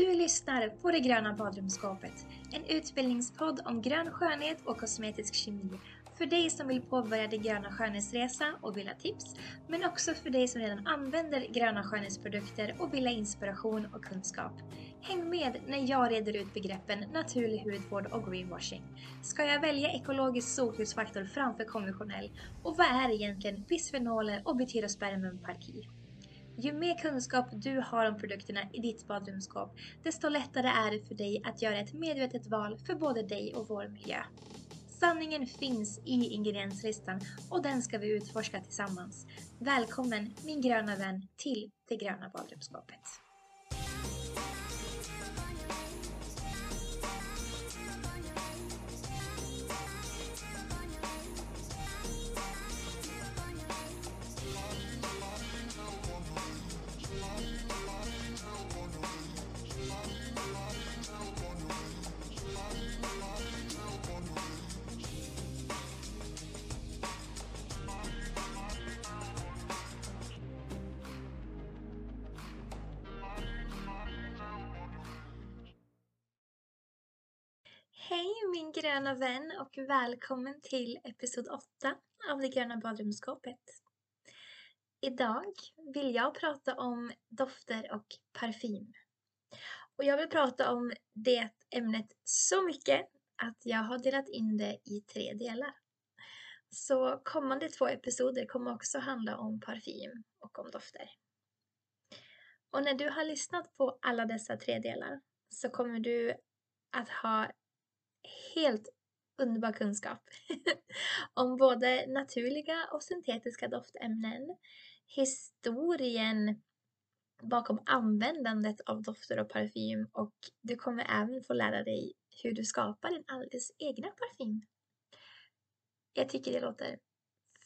Du lyssnar på Det gröna badrumsskåpet, en utbildningspodd om grön skönhet och kosmetisk kemi. För dig som vill påbörja din gröna skönhetsresa och vill ha tips, men också för dig som redan använder gröna skönhetsprodukter och vill ha inspiration och kunskap. Häng med när jag reder ut begreppen naturlig hudvård och greenwashing. Ska jag välja ekologisk solskyddsfaktor framför konventionell? Och vad är egentligen bisfenoler och butyrospermium parki? Ju mer kunskap du har om produkterna i ditt badrumsskåp, desto lättare är det för dig att göra ett medvetet val för både dig och vår miljö. Sanningen finns i ingredienslistan och den ska vi utforska tillsammans. Välkommen min gröna vän till det gröna badrumsskåpet. Gröna vän och välkommen till episod 8 av det gröna badrumsskåpet. Idag vill jag prata om dofter och parfym. Och jag vill prata om det ämnet så mycket att jag har delat in det i tre delar. Så kommande två episoder kommer också handla om parfym och om dofter. Och när du har lyssnat på alla dessa tre delar så kommer du att ha helt underbar kunskap om både naturliga och syntetiska doftämnen, historien bakom användandet av dofter och parfym och du kommer även få lära dig hur du skapar din alldeles egna parfym. Jag tycker det låter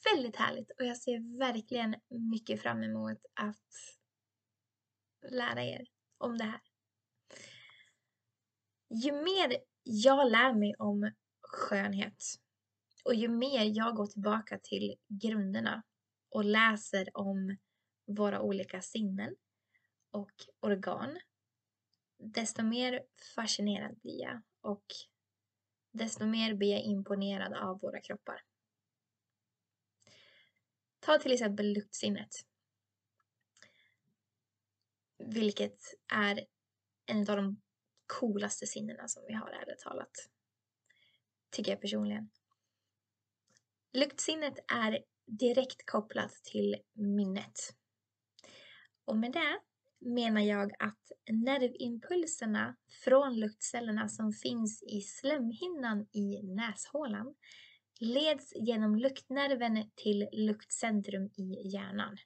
väldigt härligt och jag ser verkligen mycket fram emot att lära er om det här. Ju mer jag lär mig om skönhet och ju mer jag går tillbaka till grunderna och läser om våra olika sinnen och organ, desto mer fascinerad blir jag och desto mer blir jag imponerad av våra kroppar. Ta till exempel luktsinnet. Vilket är en av de coolaste sinnena som vi har ärligt talat. Tycker jag personligen. Luktsinnet är direkt kopplat till minnet. Och med det menar jag att nervimpulserna från luktcellerna som finns i slemhinnan i näshålan leds genom luktnerven till luktcentrum i hjärnan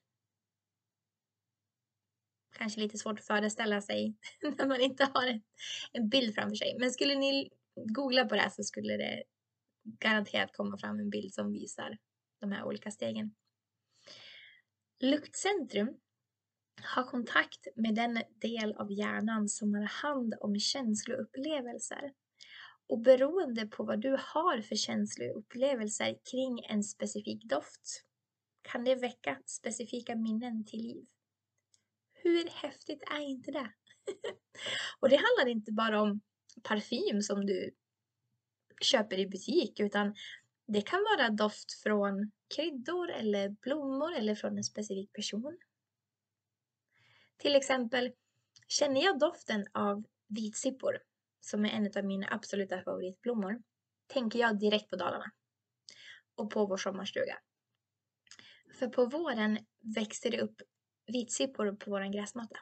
kanske lite svårt att föreställa sig när man inte har en, bild framför sig. Men skulle ni googla på det här så skulle det garanterat komma fram en bild som visar de här olika stegen. Luktcentrum har kontakt med den del av hjärnan som har hand om känsloupplevelser. Och beroende på vad du har för känsloupplevelser kring en specifik doft kan det väcka specifika minnen till liv. Hur häftigt är inte det? och det handlar inte bara om parfym som du köper i butik utan det kan vara doft från kryddor eller blommor eller från en specifik person. Till exempel känner jag doften av vitsippor som är en av mina absoluta favoritblommor tänker jag direkt på Dalarna och på vår sommarstuga. För på våren växer det upp vitsippor på vår gräsmatta.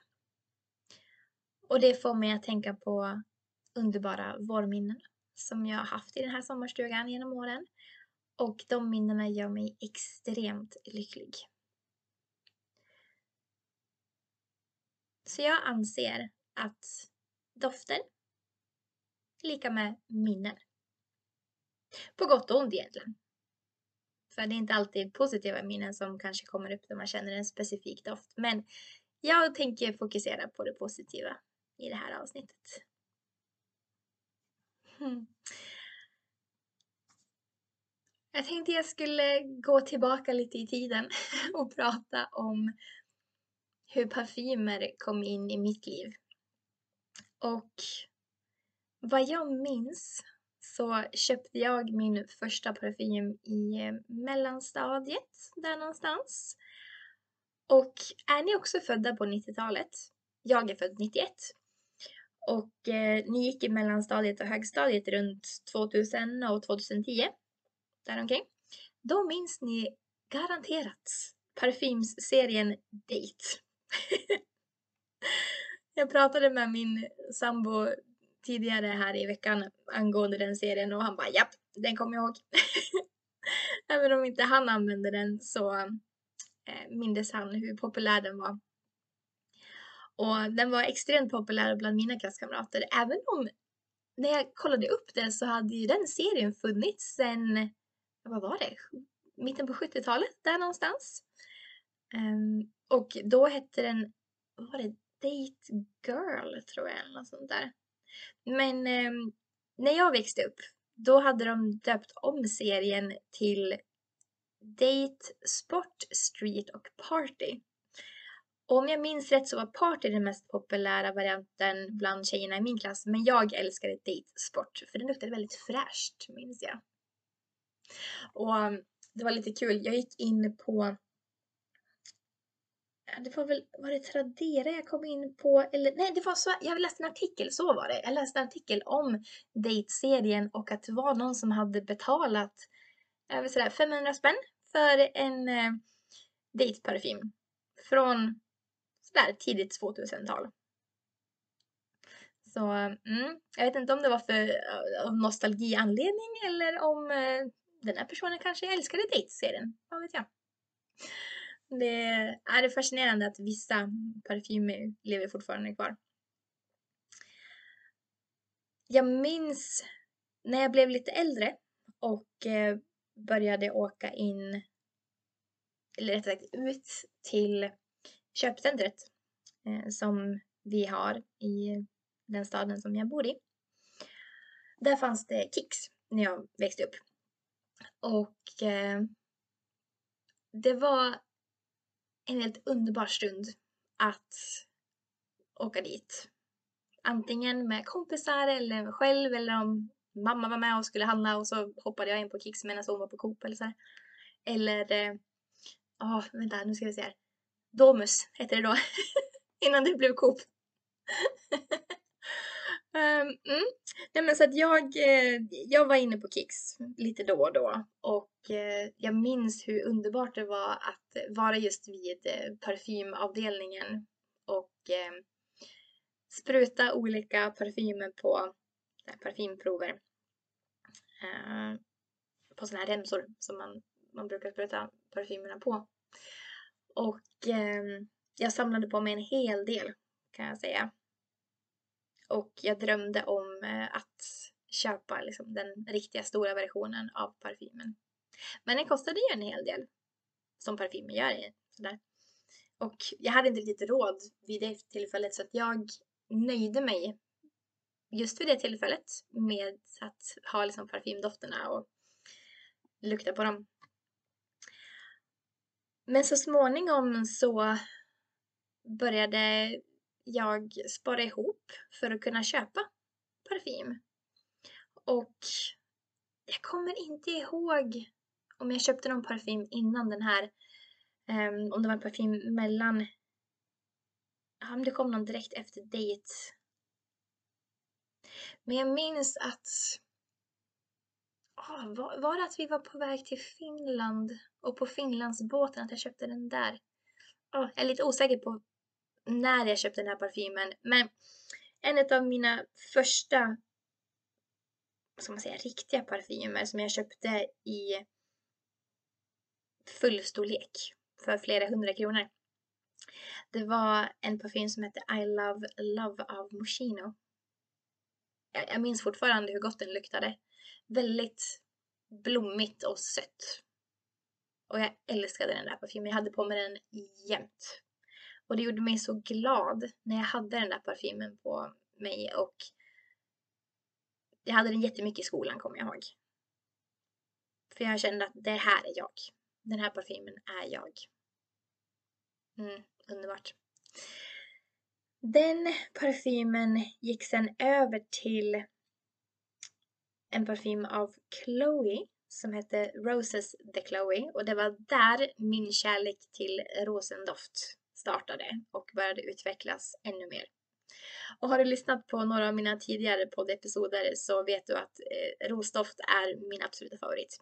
Och det får mig att tänka på underbara vårminnen som jag har haft i den här sommarstugan genom åren. Och de minnena gör mig extremt lycklig. Så jag anser att dofter är lika med minnen. På gott och ont egentligen. För det är inte alltid positiva minnen som kanske kommer upp när man känner en specifik doft. Men jag tänker fokusera på det positiva i det här avsnittet. Mm. Jag tänkte jag skulle gå tillbaka lite i tiden och prata om hur parfymer kom in i mitt liv. Och vad jag minns så köpte jag min första parfym i eh, mellanstadiet, där någonstans. Och är ni också födda på 90-talet? Jag är född 91. Och eh, ni gick i mellanstadiet och högstadiet runt 2000 och 2010. Däromkring. Då minns ni garanterat parfymserien Date. jag pratade med min sambo tidigare här i veckan angående den serien och han bara japp, den kommer jag ihåg. Även om inte han använde den så eh, mindes han hur populär den var. Och den var extremt populär bland mina klasskamrater. Även om när jag kollade upp det så hade ju den serien funnits sen, vad var det, mitten på 70-talet där någonstans. Um, och då hette den, vad var det, Date Girl tror jag eller något sånt där. Men eh, när jag växte upp då hade de döpt om serien till Date, Sport, Street och Party. Och om jag minns rätt så var Party den mest populära varianten bland tjejerna i min klass. Men jag älskade Date Sport för den luktade väldigt fräscht minns jag. Och ehm, det var lite kul. Jag gick in på det var väl, var det Tradera jag kom in på? Eller nej, det var så, jag läste en artikel, så var det. Jag läste en artikel om dejtserien och att det var någon som hade betalat över sådär 500 spänn för en eh, dejtparfym Från sådär tidigt 2000-tal. Så mm, jag vet inte om det var för eh, av nostalgianledning eller om eh, den här personen kanske älskade dejtserien. Vad vet jag. Det är fascinerande att vissa parfymer lever fortfarande kvar. Jag minns när jag blev lite äldre och eh, började åka in, eller rättare sagt ut till köpcentret eh, som vi har i den staden som jag bor i. Där fanns det Kicks när jag växte upp. Och eh, det var en helt underbar stund att åka dit. Antingen med kompisar eller själv eller om mamma var med och skulle handla och så hoppade jag in på Kicks medan hon var på Coop eller så här. Eller, eh, ja, oh, vänta nu ska vi se här. Domus hette det då. Innan det blev Coop um, mm. Nej men så att jag, eh, jag var inne på Kicks lite då och då och eh, jag minns hur underbart det var att vara just vid eh, parfymavdelningen och eh, spruta olika parfymer på parfymprover. Eh, på sådana här remsor som man, man brukar spruta parfymerna på. Och ehm, jag samlade på mig en hel del kan jag säga. Och jag drömde om eh, att köpa liksom, den riktiga stora versionen av parfymen. Men den kostade ju en hel del. Som parfymer gör. Sådär. Och jag hade inte riktigt råd vid det tillfället så att jag nöjde mig just vid det tillfället med att ha liksom parfymdofterna och lukta på dem. Men så småningom så började jag spara ihop för att kunna köpa parfym. Och jag kommer inte ihåg om jag köpte någon parfym innan den här. Um, om det var en parfym mellan. Ja, om det kom någon direkt efter date. Men jag minns att. Oh, var, var det att vi var på väg till Finland och på Finlandsbåten att jag köpte den där? Oh, jag är lite osäker på när jag köpte den här parfymen. Men en av mina första ska man säga, riktiga parfymer som jag köpte i fullstorlek för flera hundra kronor. Det var en parfym som hette I Love Love av Moschino. Jag, jag minns fortfarande hur gott den luktade. Väldigt blommigt och sött. Och jag älskade den där parfymen. Jag hade på mig den jämt. Och det gjorde mig så glad när jag hade den där parfymen på mig och jag hade den jättemycket i skolan kommer jag ihåg. För jag kände att det här är jag. Den här parfymen är jag. Mm, underbart. Den parfymen gick sen över till en parfym av Chloe som hette Roses the Chloe och det var där min kärlek till rosendoft startade och började utvecklas ännu mer. Och har du lyssnat på några av mina tidigare poddepisoder så vet du att eh, rosdoft är min absoluta favorit.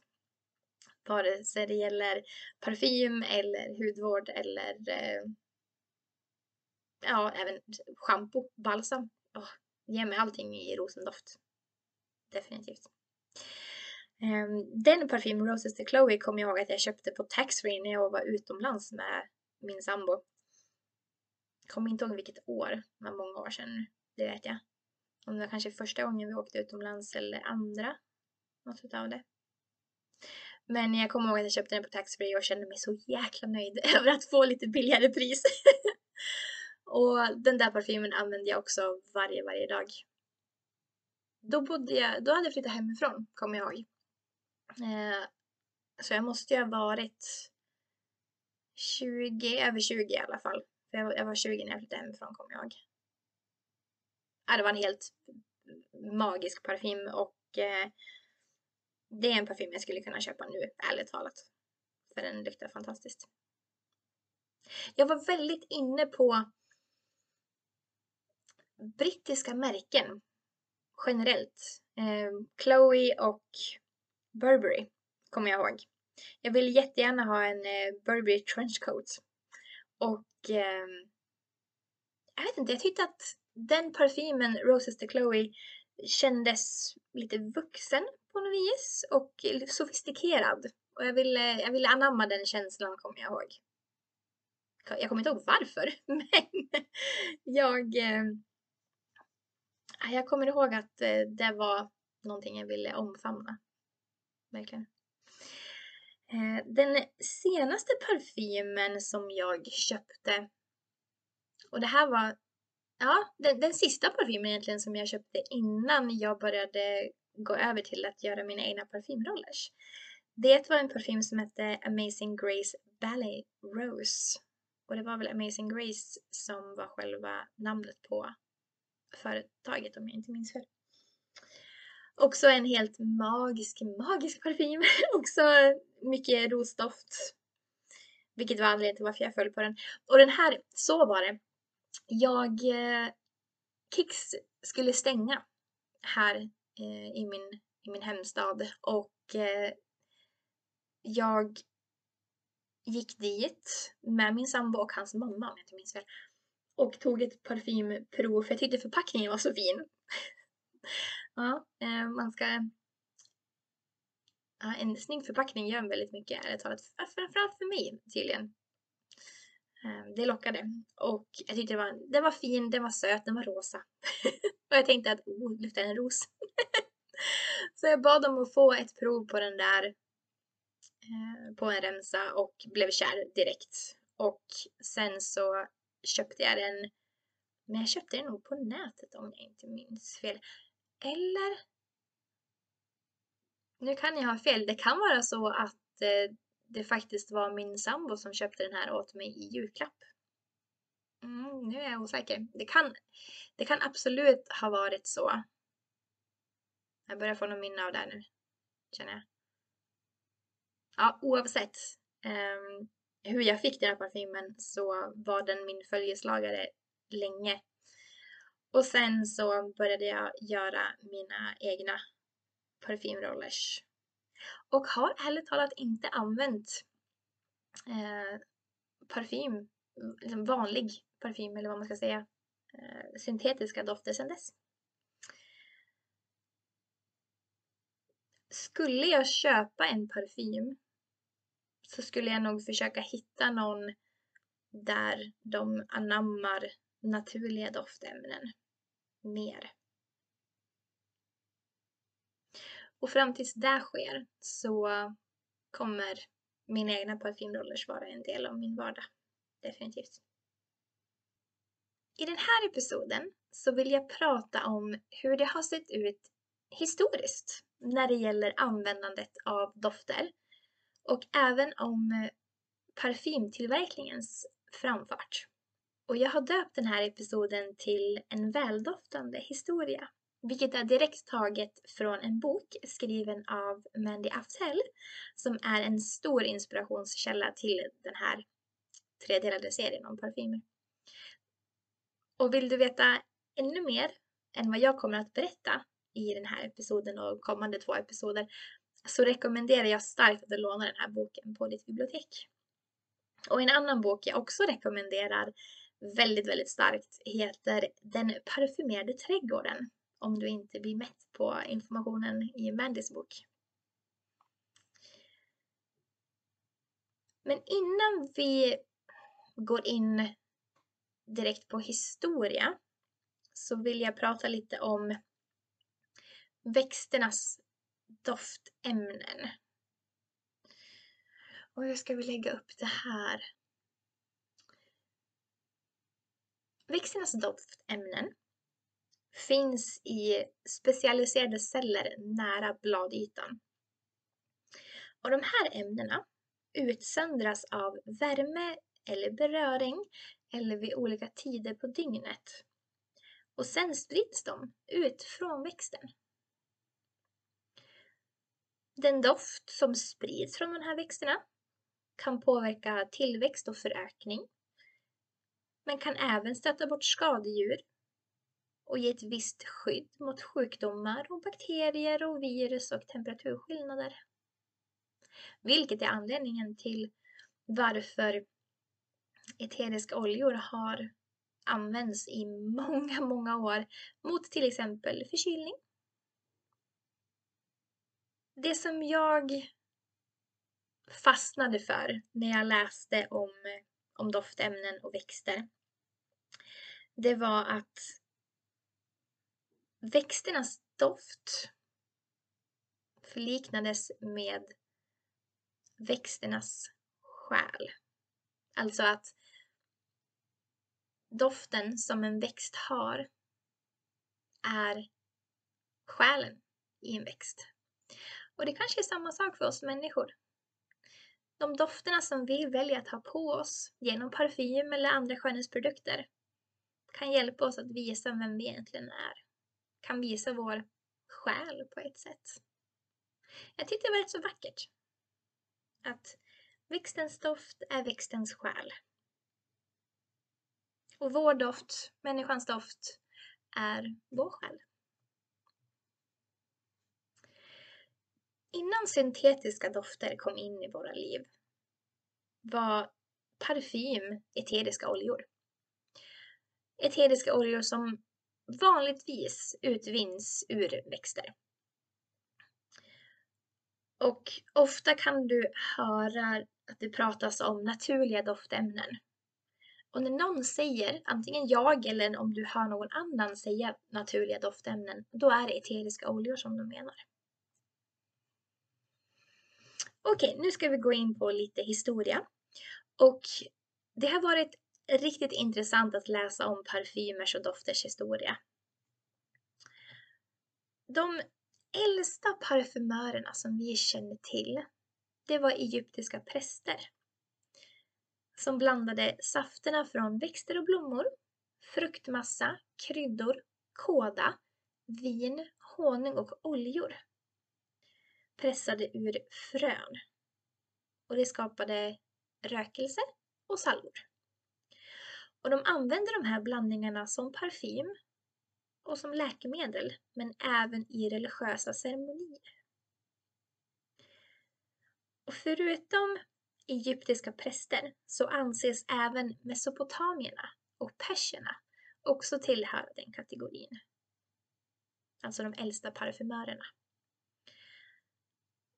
Vare sig det gäller parfym eller hudvård eller eh, ja, även schampo, balsam. Oh, ge mig allting i rosendoft. Definitivt. Um, den parfym Roses to Chloe kommer jag ihåg att jag köpte på taxfree när jag var utomlands med min sambo. Kommer inte ihåg vilket år, det var många år sedan det vet jag. Om det var kanske första gången vi åkte utomlands eller andra. Något utav det. Men jag kommer ihåg att jag köpte den på taxfree och kände mig så jäkla nöjd över att få lite billigare pris. och den där parfymen använde jag också varje, varje dag. Då bodde jag, då hade jag flyttat hemifrån, kommer jag ihåg. Eh, så jag måste ju ha varit 20, över 20 i alla fall. För jag, jag var 20 när jag flyttade hemifrån, kommer jag ihåg. Ja, det var en helt magisk parfym och eh, det är en parfym jag skulle kunna köpa nu, ärligt talat. För den luktar fantastiskt. Jag var väldigt inne på brittiska märken generellt. Eh, Chloe och Burberry kommer jag ihåg. Jag vill jättegärna ha en eh, Burberry trenchcoat. Och eh, jag vet inte, jag tyckte att den parfymen, Roses de Chloe, kändes lite vuxen på något vis och sofistikerad. Och jag ville, jag ville anamma den känslan kommer jag ihåg. Jag kommer inte ihåg varför, men jag, eh, jag kommer ihåg att eh, det var någonting jag ville omfamna. Verkligen. Eh, den senaste parfymen som jag köpte och det här var ja, den, den sista parfymen egentligen som jag köpte innan jag började gå över till att göra mina egna parfymrollers. Det var en parfym som hette Amazing Grace Ballet Rose. Och det var väl Amazing Grace som var själva namnet på företaget om jag inte minns fel. Också en helt magisk, magisk parfym. Också mycket rosdoft. Vilket var anledningen till varför jag föll på den. Och den här, så var det. Jag... Eh, Kicks skulle stänga här eh, i, min, i min hemstad och eh, jag gick dit med min sambo och hans mamma om jag inte minns fel. Och tog ett parfymprov för jag tyckte förpackningen var så fin. ja, eh, man ska... Ja, en snygg förpackning gör väldigt mycket, ärligt talat. Framförallt för mig tydligen. Eh, det lockade. Och jag tyckte det var, den var fin, den var söt, den var rosa. och jag tänkte att, oh, luktar en ros. så jag bad om att få ett prov på den där eh, på en remsa och blev kär direkt. Och sen så köpte jag den, men jag köpte den nog på nätet om jag inte minns fel. Eller? Nu kan jag ha fel. Det kan vara så att eh, det faktiskt var min sambo som köpte den här åt mig i julklapp. Mm, nu är jag osäker. Det kan, det kan absolut ha varit så. Jag börjar få någon minne av det här nu, känner jag. Ja, oavsett eh, hur jag fick den här parfymen så var den min följeslagare länge. Och sen så började jag göra mina egna parfymrollers och har ärligt talat inte använt eh, parfym, liksom vanlig parfym eller vad man ska säga, eh, syntetiska dofter sedan dess. Skulle jag köpa en parfym så skulle jag nog försöka hitta någon där de anammar naturliga doftämnen mer. Och fram tills det sker så kommer mina egna parfymrollers vara en del av min vardag. Definitivt. I den här episoden så vill jag prata om hur det har sett ut historiskt när det gäller användandet av dofter och även om parfymtillverkningens framfart. Och jag har döpt den här episoden till En väldoftande historia, vilket är direkt taget från en bok skriven av Mandy Aftell, som är en stor inspirationskälla till den här tredelade serien om parfymer. Och vill du veta ännu mer än vad jag kommer att berätta i den här episoden och kommande två episoder så rekommenderar jag starkt att du lånar den här boken på ditt bibliotek. Och en annan bok jag också rekommenderar väldigt, väldigt starkt heter Den parfymerade trädgården om du inte blir mätt på informationen i Mandys bok. Men innan vi går in direkt på historia så vill jag prata lite om växternas doftämnen. Och hur ska vi lägga upp det här? Växternas doftämnen finns i specialiserade celler nära bladytan. Och de här ämnena utsöndras av värme eller beröring eller vid olika tider på dygnet. Och sen sprids de ut från växten. Den doft som sprids från de här växterna kan påverka tillväxt och förökning, men kan även stöta bort skadedjur och ge ett visst skydd mot sjukdomar och bakterier och virus och temperaturskillnader. Vilket är anledningen till varför eteriska oljor har använts i många, många år mot till exempel förkylning. Det som jag fastnade för när jag läste om, om doftämnen och växter, det var att växternas doft förliknades med växternas själ. Alltså att doften som en växt har är själen i en växt. Och det kanske är samma sak för oss människor. De dofterna som vi väljer att ha på oss genom parfym eller andra skönhetsprodukter kan hjälpa oss att visa vem vi egentligen är. Kan visa vår själ på ett sätt. Jag tyckte det var rätt så vackert. Att växtens doft är växtens själ. Och vår doft, människans doft, är vår själ. Innan syntetiska dofter kom in i våra liv var parfym eteriska oljor. Eteriska oljor som vanligtvis utvinns ur växter. Och ofta kan du höra att det pratas om naturliga doftämnen. Och när någon säger, antingen jag eller om du hör någon annan säga naturliga doftämnen, då är det eteriska oljor som de menar. Okej, nu ska vi gå in på lite historia. Och det har varit riktigt intressant att läsa om parfymers och dofters historia. De äldsta parfymörerna som vi känner till, det var egyptiska präster. Som blandade safterna från växter och blommor, fruktmassa, kryddor, kåda, vin, honung och oljor pressade ur frön. Och det skapade rökelse och salvor. Och de använde de här blandningarna som parfym och som läkemedel, men även i religiösa ceremonier. Och förutom egyptiska präster så anses även mesopotamierna och perserna också tillhöra den kategorin. Alltså de äldsta parfymörerna.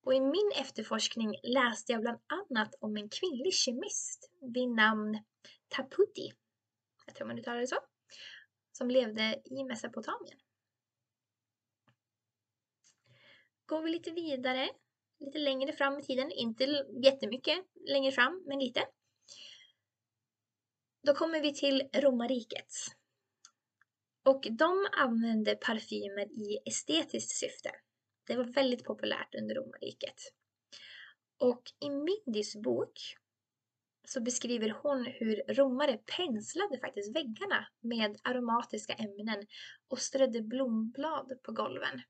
Och i min efterforskning läste jag bland annat om en kvinnlig kemist vid namn Taputi, jag tror man uttalar det så, som levde i Mesopotamien. Går vi lite vidare, lite längre fram i tiden, inte jättemycket längre fram, men lite. Då kommer vi till romarriket. Och de använde parfymer i estetiskt syfte. Det var väldigt populärt under romarriket. Och i Mindys bok så beskriver hon hur romare penslade faktiskt väggarna med aromatiska ämnen och strödde blomblad på golven.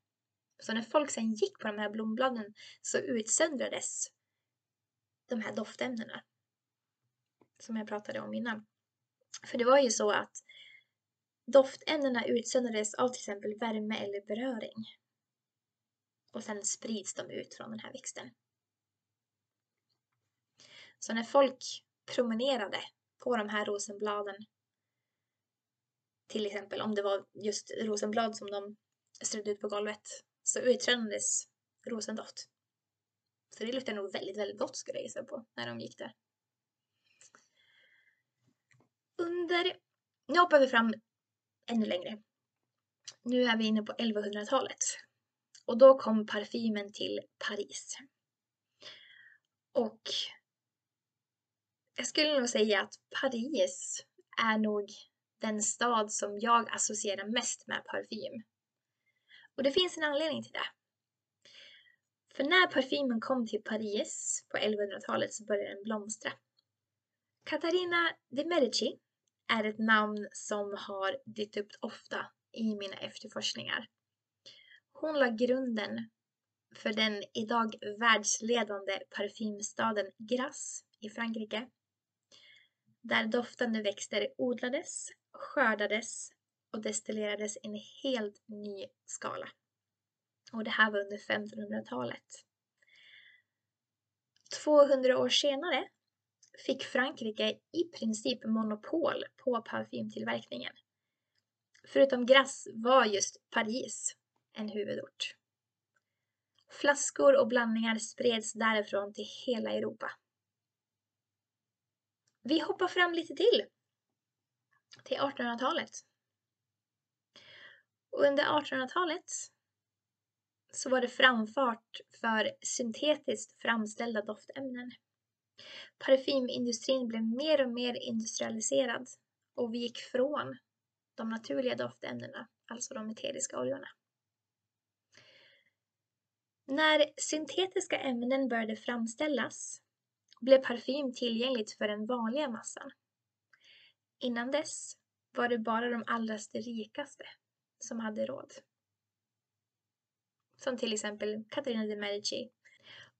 Så när folk sen gick på de här blombladen så utsöndrades de här doftämnena som jag pratade om innan. För det var ju så att doftämnena utsöndrades av till exempel värme eller beröring. Och sen sprids de ut från den här växten. Så när folk promenerade på de här rosenbladen, till exempel om det var just rosenblad som de strödde ut på golvet, så utsöndades rosendoft. Så det luktade nog väldigt, väldigt gott skulle jag gissa på när de gick där. Under, nu hoppar vi fram ännu längre. Nu är vi inne på 1100-talet. Och då kom parfymen till Paris. Och jag skulle nog säga att Paris är nog den stad som jag associerar mest med parfym. Och det finns en anledning till det. För när parfymen kom till Paris på 1100-talet så började den blomstra. Katarina de Medici är ett namn som har dykt upp ofta i mina efterforskningar. Hon la grunden för den idag världsledande parfymstaden Grasse i Frankrike. Där doftande växter odlades, skördades och destillerades i en helt ny skala. Och det här var under 1500-talet. 200 år senare fick Frankrike i princip monopol på parfymtillverkningen. Förutom Grasse var just Paris en huvudort. Flaskor och blandningar spreds därifrån till hela Europa. Vi hoppar fram lite till, till 1800-talet. Under 1800-talet så var det framfart för syntetiskt framställda doftämnen. Parfymindustrin blev mer och mer industrialiserad och vi gick från de naturliga doftämnena, alltså de eteriska oljorna. När syntetiska ämnen började framställas blev parfym tillgängligt för den vanliga massan. Innan dess var det bara de allra rikaste som hade råd. Som till exempel Katarina de Medici.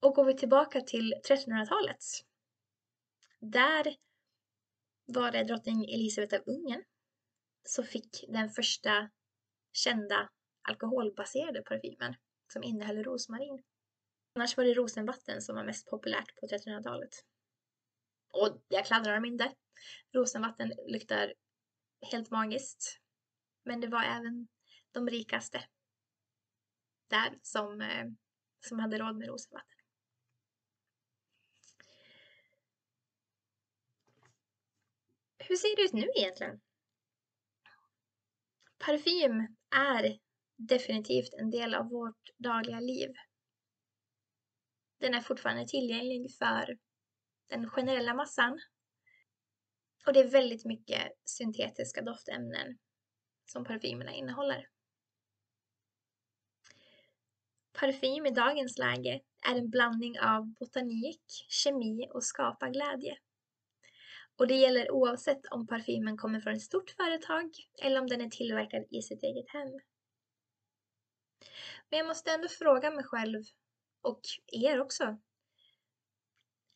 Och går vi tillbaka till 1300-talet. Där var det drottning Elisabeth av Ungern som fick den första kända alkoholbaserade parfymen som innehöll rosmarin. Annars var det rosenvatten som var mest populärt på 1300-talet. Och jag kladdar dem inte. Rosenvatten luktar helt magiskt. Men det var även de rikaste där som, eh, som hade råd med rosenvatten. Hur ser det ut nu egentligen? Parfym är definitivt en del av vårt dagliga liv. Den är fortfarande tillgänglig för den generella massan. Och det är väldigt mycket syntetiska doftämnen som parfymerna innehåller. Parfym i dagens läge är en blandning av botanik, kemi och skaparglädje. Och det gäller oavsett om parfymen kommer från ett stort företag eller om den är tillverkad i sitt eget hem. Men jag måste ändå fråga mig själv och er också.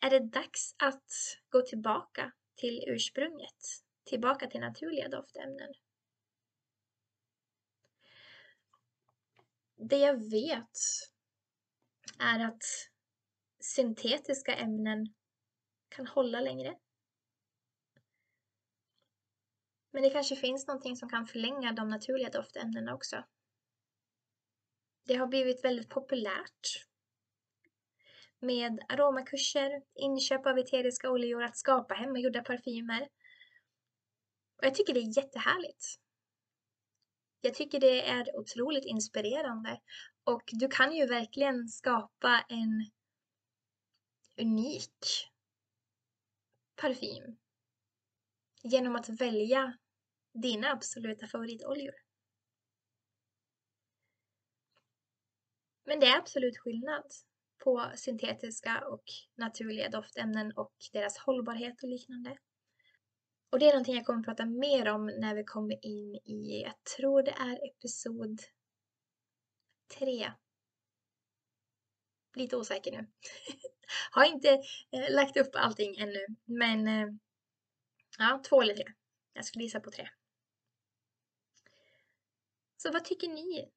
Är det dags att gå tillbaka till ursprunget? Tillbaka till naturliga doftämnen? Det jag vet är att syntetiska ämnen kan hålla längre. Men det kanske finns någonting som kan förlänga de naturliga doftämnena också. Det har blivit väldigt populärt med aromakurser, inköp av eteriska oljor, att skapa hemmagjorda parfymer. Och jag tycker det är jättehärligt. Jag tycker det är otroligt inspirerande och du kan ju verkligen skapa en unik parfym genom att välja dina absoluta favoritoljor. Men det är absolut skillnad på syntetiska och naturliga doftämnen och deras hållbarhet och liknande. Och det är någonting jag kommer att prata mer om när vi kommer in i, jag tror det är episod tre. Lite osäker nu. Har inte eh, lagt upp allting ännu, men eh, ja, två eller tre. Jag skulle gissa på tre. Så vad tycker ni?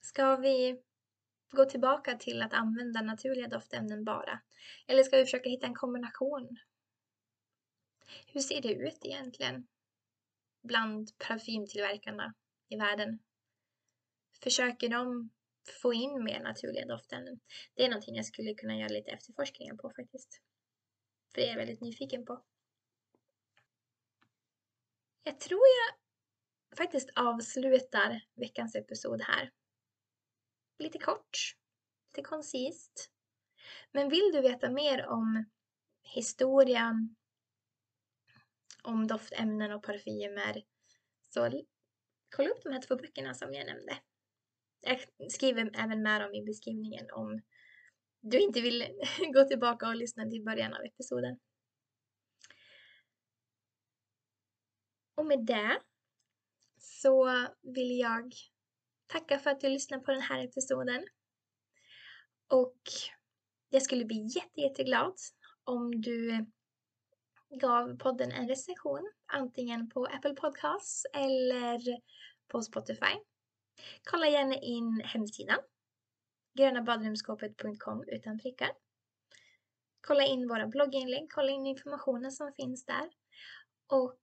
Ska vi gå tillbaka till att använda naturliga doftämnen bara? Eller ska vi försöka hitta en kombination? Hur ser det ut egentligen bland parfymtillverkarna i världen? Försöker de få in mer naturliga doftämnen? Det är någonting jag skulle kunna göra lite efterforskningar på faktiskt. För det är jag väldigt nyfiken på. Jag tror jag faktiskt avslutar veckans episod här. Lite kort, lite koncist. Men vill du veta mer om historien, om doftämnen och parfymer så kolla upp de här två böckerna som jag nämnde. Jag skriver även med dem i beskrivningen om du inte vill gå tillbaka och lyssna till början av episoden. Och med det så vill jag tacka för att du lyssnade på den här episoden. Och jag skulle bli jätte, jätteglad om du gav podden en recension, antingen på Apple Podcasts eller på Spotify. Kolla gärna in hemsidan, grönabadrumsskåpet.com utan prickar. Kolla in våra blogginlägg, kolla in informationen som finns där. Och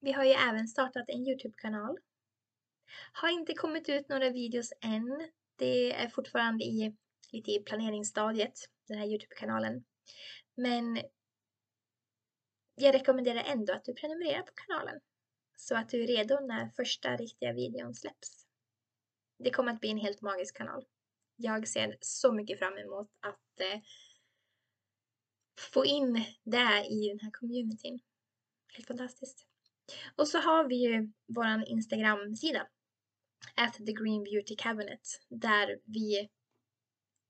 vi har ju även startat en Youtube-kanal. Har inte kommit ut några videos än. Det är fortfarande i, lite i planeringsstadiet, den här Youtube-kanalen. Men jag rekommenderar ändå att du prenumererar på kanalen så att du är redo när första riktiga videon släpps. Det kommer att bli en helt magisk kanal. Jag ser så mycket fram emot att eh, få in det i den här communityn. Helt fantastiskt. Och så har vi ju vår Instagram-sida, at the Green Beauty Cabinet, där vi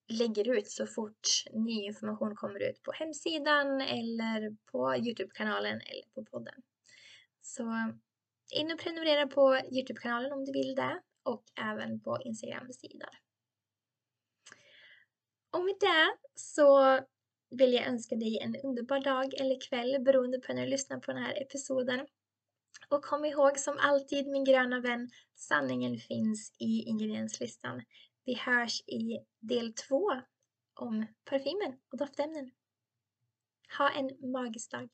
lägger ut så fort ny information kommer ut på hemsidan eller på Youtube-kanalen eller på podden. Så in och prenumerera på Youtube-kanalen om du vill det och även på Instagram-sidan. Och med det så vill jag önska dig en underbar dag eller kväll beroende på när du lyssnar på den här episoden. Och kom ihåg som alltid min gröna vän, sanningen finns i ingredienslistan. Vi hörs i del två om parfymen och doftämnen. Ha en magisk dag!